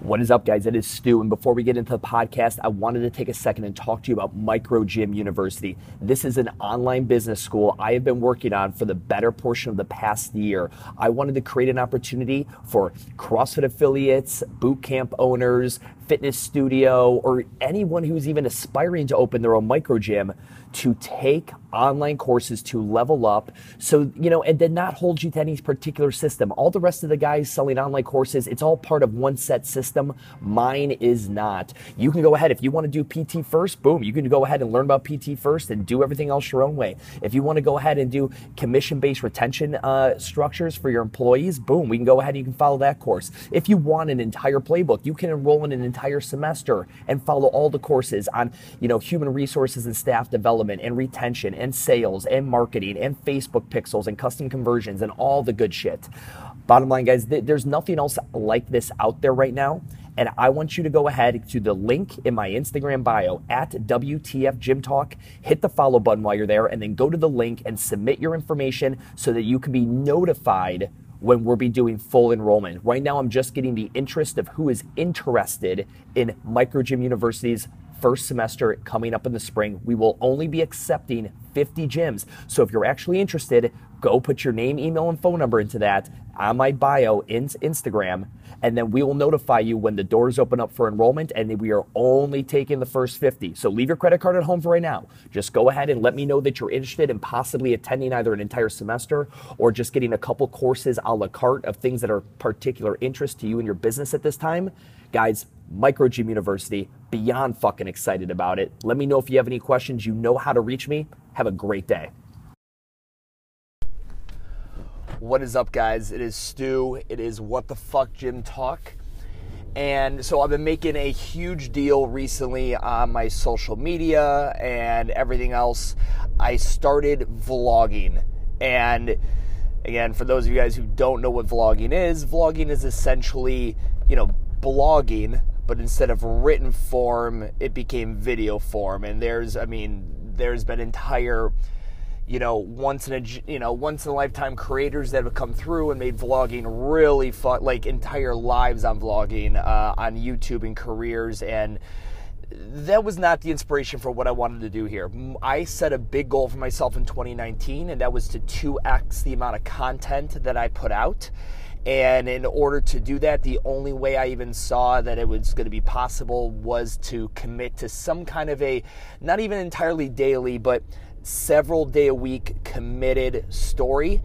What is up, guys? It is Stu. And before we get into the podcast, I wanted to take a second and talk to you about Micro Gym University. This is an online business school I have been working on for the better portion of the past year. I wanted to create an opportunity for CrossFit affiliates, boot camp owners, fitness studio, or anyone who's even aspiring to open their own micro gym to take online courses to level up. So you know and then not hold you to any particular system. All the rest of the guys selling online courses it's all part of one set system. Mine is not. You can go ahead. If you want to do pt first boom you can go ahead and learn about pt first and do everything else your own way. If you want to go ahead and do commission based retention uh, structures for your employees boom we can go ahead and you can follow that course. If you want an entire playbook you can enroll in an entire semester and follow all the courses on you know human resources and staff development and retention and sales and marketing and Facebook pixels and custom conversions and all the good shit. Bottom line, guys, th- there's nothing else like this out there right now. And I want you to go ahead to the link in my Instagram bio at WTF Gym Talk. Hit the follow button while you're there, and then go to the link and submit your information so that you can be notified when we'll be doing full enrollment. Right now, I'm just getting the interest of who is interested in Micro Gym University's first semester coming up in the spring. We will only be accepting 50 gyms. So if you're actually interested, go put your name, email, and phone number into that on my bio in Instagram, and then we will notify you when the doors open up for enrollment. And we are only taking the first 50. So leave your credit card at home for right now. Just go ahead and let me know that you're interested in possibly attending either an entire semester or just getting a couple courses a la carte of things that are particular interest to you and your business at this time. Guys, Micro Gym University, beyond fucking excited about it. Let me know if you have any questions. You know how to reach me. Have a great day. What is up, guys? It is Stu. It is What the Fuck Gym Talk. And so I've been making a huge deal recently on my social media and everything else. I started vlogging. And again, for those of you guys who don't know what vlogging is, vlogging is essentially, you know, blogging, but instead of written form, it became video form. And there's, I mean, there's been entire you know once in a you know once in a lifetime creators that have come through and made vlogging really fun like entire lives on vlogging uh, on youtube and careers and that was not the inspiration for what I wanted to do here. I set a big goal for myself in 2019, and that was to 2x the amount of content that I put out. And in order to do that, the only way I even saw that it was going to be possible was to commit to some kind of a, not even entirely daily, but several day a week committed story.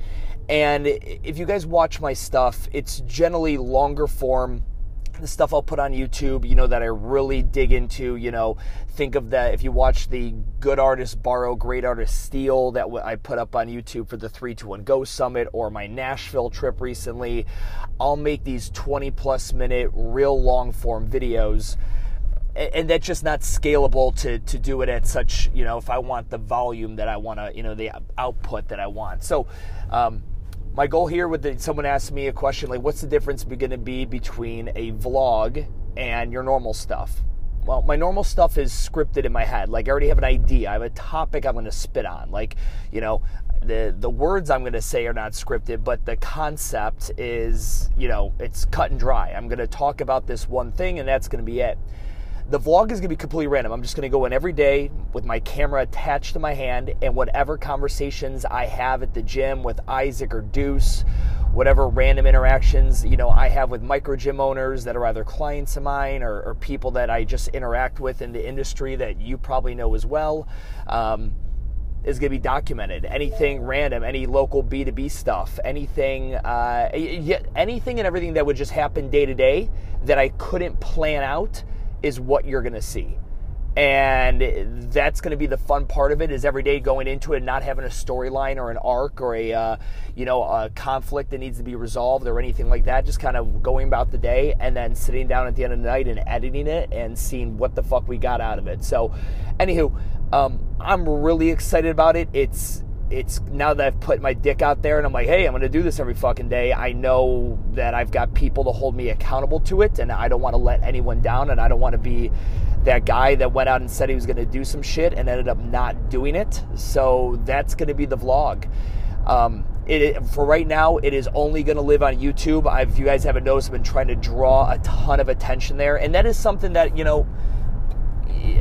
And if you guys watch my stuff, it's generally longer form the stuff I'll put on YouTube, you know, that I really dig into, you know, think of that. If you watch the Good Artist Borrow, Great Artist Steal that I put up on YouTube for the 3 to 1 Go Summit or my Nashville trip recently, I'll make these 20 plus minute, real long form videos. And that's just not scalable to, to do it at such, you know, if I want the volume that I want to, you know, the output that I want. So, um, my goal here with the, someone asked me a question like what's the difference going to be between a vlog and your normal stuff? Well my normal stuff is scripted in my head. Like i already have an idea. I have a topic i'm going to spit on. Like you know the the words i'm going to say are not scripted but the concept is you know it's cut and dry. I'm going to talk about this one thing and that's going to be it the vlog is going to be completely random. I'm just going to go in every day with my camera attached to my hand and whatever conversations I have at the gym with Isaac or Deuce, whatever random interactions, you know, I have with micro gym owners that are either clients of mine or, or people that I just interact with in the industry that you probably know as well. Um, is going to be documented. Anything random, any local B2B stuff, anything, uh, anything and everything that would just happen day to day that I couldn't plan out is what you're going to see. And that's going to be the fun part of it is every day going into it and not having a storyline or an arc or a uh, you know a conflict that needs to be resolved or anything like that. Just kind of going about the day and then sitting down at the end of the night and editing it and seeing what the fuck we got out of it. So, anywho, um, I'm really excited about it. It's it's now that I've put my dick out there and I'm like, hey, I'm going to do this every fucking day. I know that I've got people to hold me accountable to it, and I don't want to let anyone down, and I don't want to be that guy that went out and said he was going to do some shit and ended up not doing it. So that's going to be the vlog. Um, it, for right now, it is only going to live on YouTube. I've, if you guys haven't noticed, I've been trying to draw a ton of attention there, and that is something that you know.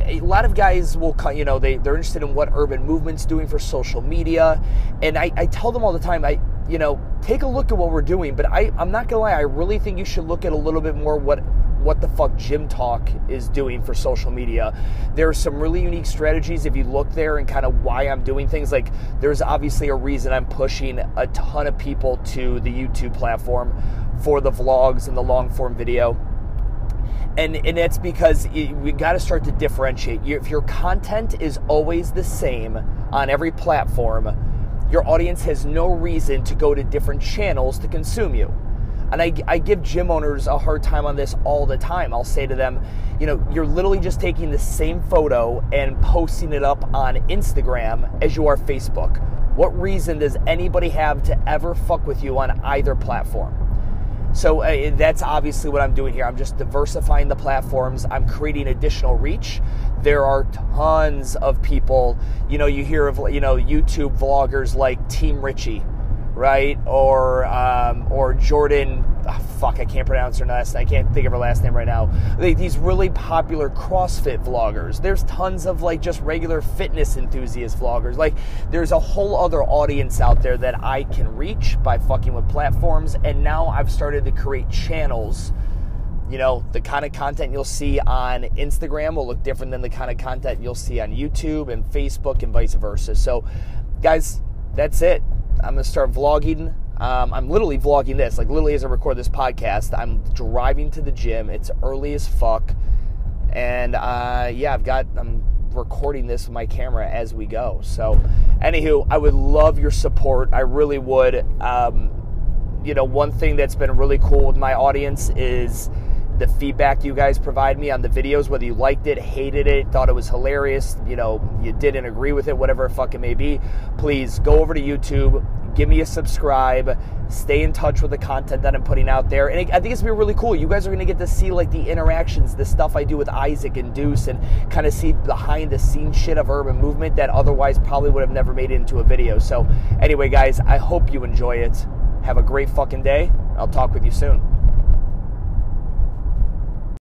A lot of guys will, you know, they, they're interested in what urban movement's doing for social media. And I, I tell them all the time, I, you know, take a look at what we're doing. But I, I'm not gonna lie, I really think you should look at a little bit more what what the fuck Gym Talk is doing for social media. There are some really unique strategies if you look there and kind of why I'm doing things. Like, there's obviously a reason I'm pushing a ton of people to the YouTube platform for the vlogs and the long form video. And, and it's because we got to start to differentiate. If your content is always the same on every platform, your audience has no reason to go to different channels to consume you. And I, I give gym owners a hard time on this all the time. I'll say to them, you know, you're literally just taking the same photo and posting it up on Instagram as you are Facebook. What reason does anybody have to ever fuck with you on either platform? So uh, that's obviously what I'm doing here. I'm just diversifying the platforms. I'm creating additional reach. There are tons of people, you know, you hear of, you know, YouTube vloggers like Team Richie right? Or um, or Jordan. Oh, fuck, I can't pronounce her last. I can't think of her last name right now. these really popular CrossFit vloggers. There's tons of like just regular fitness enthusiast vloggers. Like there's a whole other audience out there that I can reach by fucking with platforms. And now I've started to create channels. You know, the kind of content you'll see on Instagram will look different than the kind of content you'll see on YouTube and Facebook and vice versa. So, guys, that's it. I'm gonna start vlogging. Um, I'm literally vlogging this, like literally as I record this podcast. I'm driving to the gym. It's early as fuck, and uh, yeah, I've got. I'm recording this with my camera as we go. So, anywho, I would love your support. I really would. Um, you know, one thing that's been really cool with my audience is the feedback you guys provide me on the videos, whether you liked it, hated it, thought it was hilarious, you know, you didn't agree with it, whatever it may be, please go over to YouTube, give me a subscribe, stay in touch with the content that I'm putting out there. And I think it's gonna be really cool. You guys are gonna get to see like the interactions, the stuff I do with Isaac and Deuce, and kind of see behind the scenes shit of urban movement that otherwise probably would have never made it into a video. So, anyway, guys, I hope you enjoy it. Have a great fucking day. I'll talk with you soon.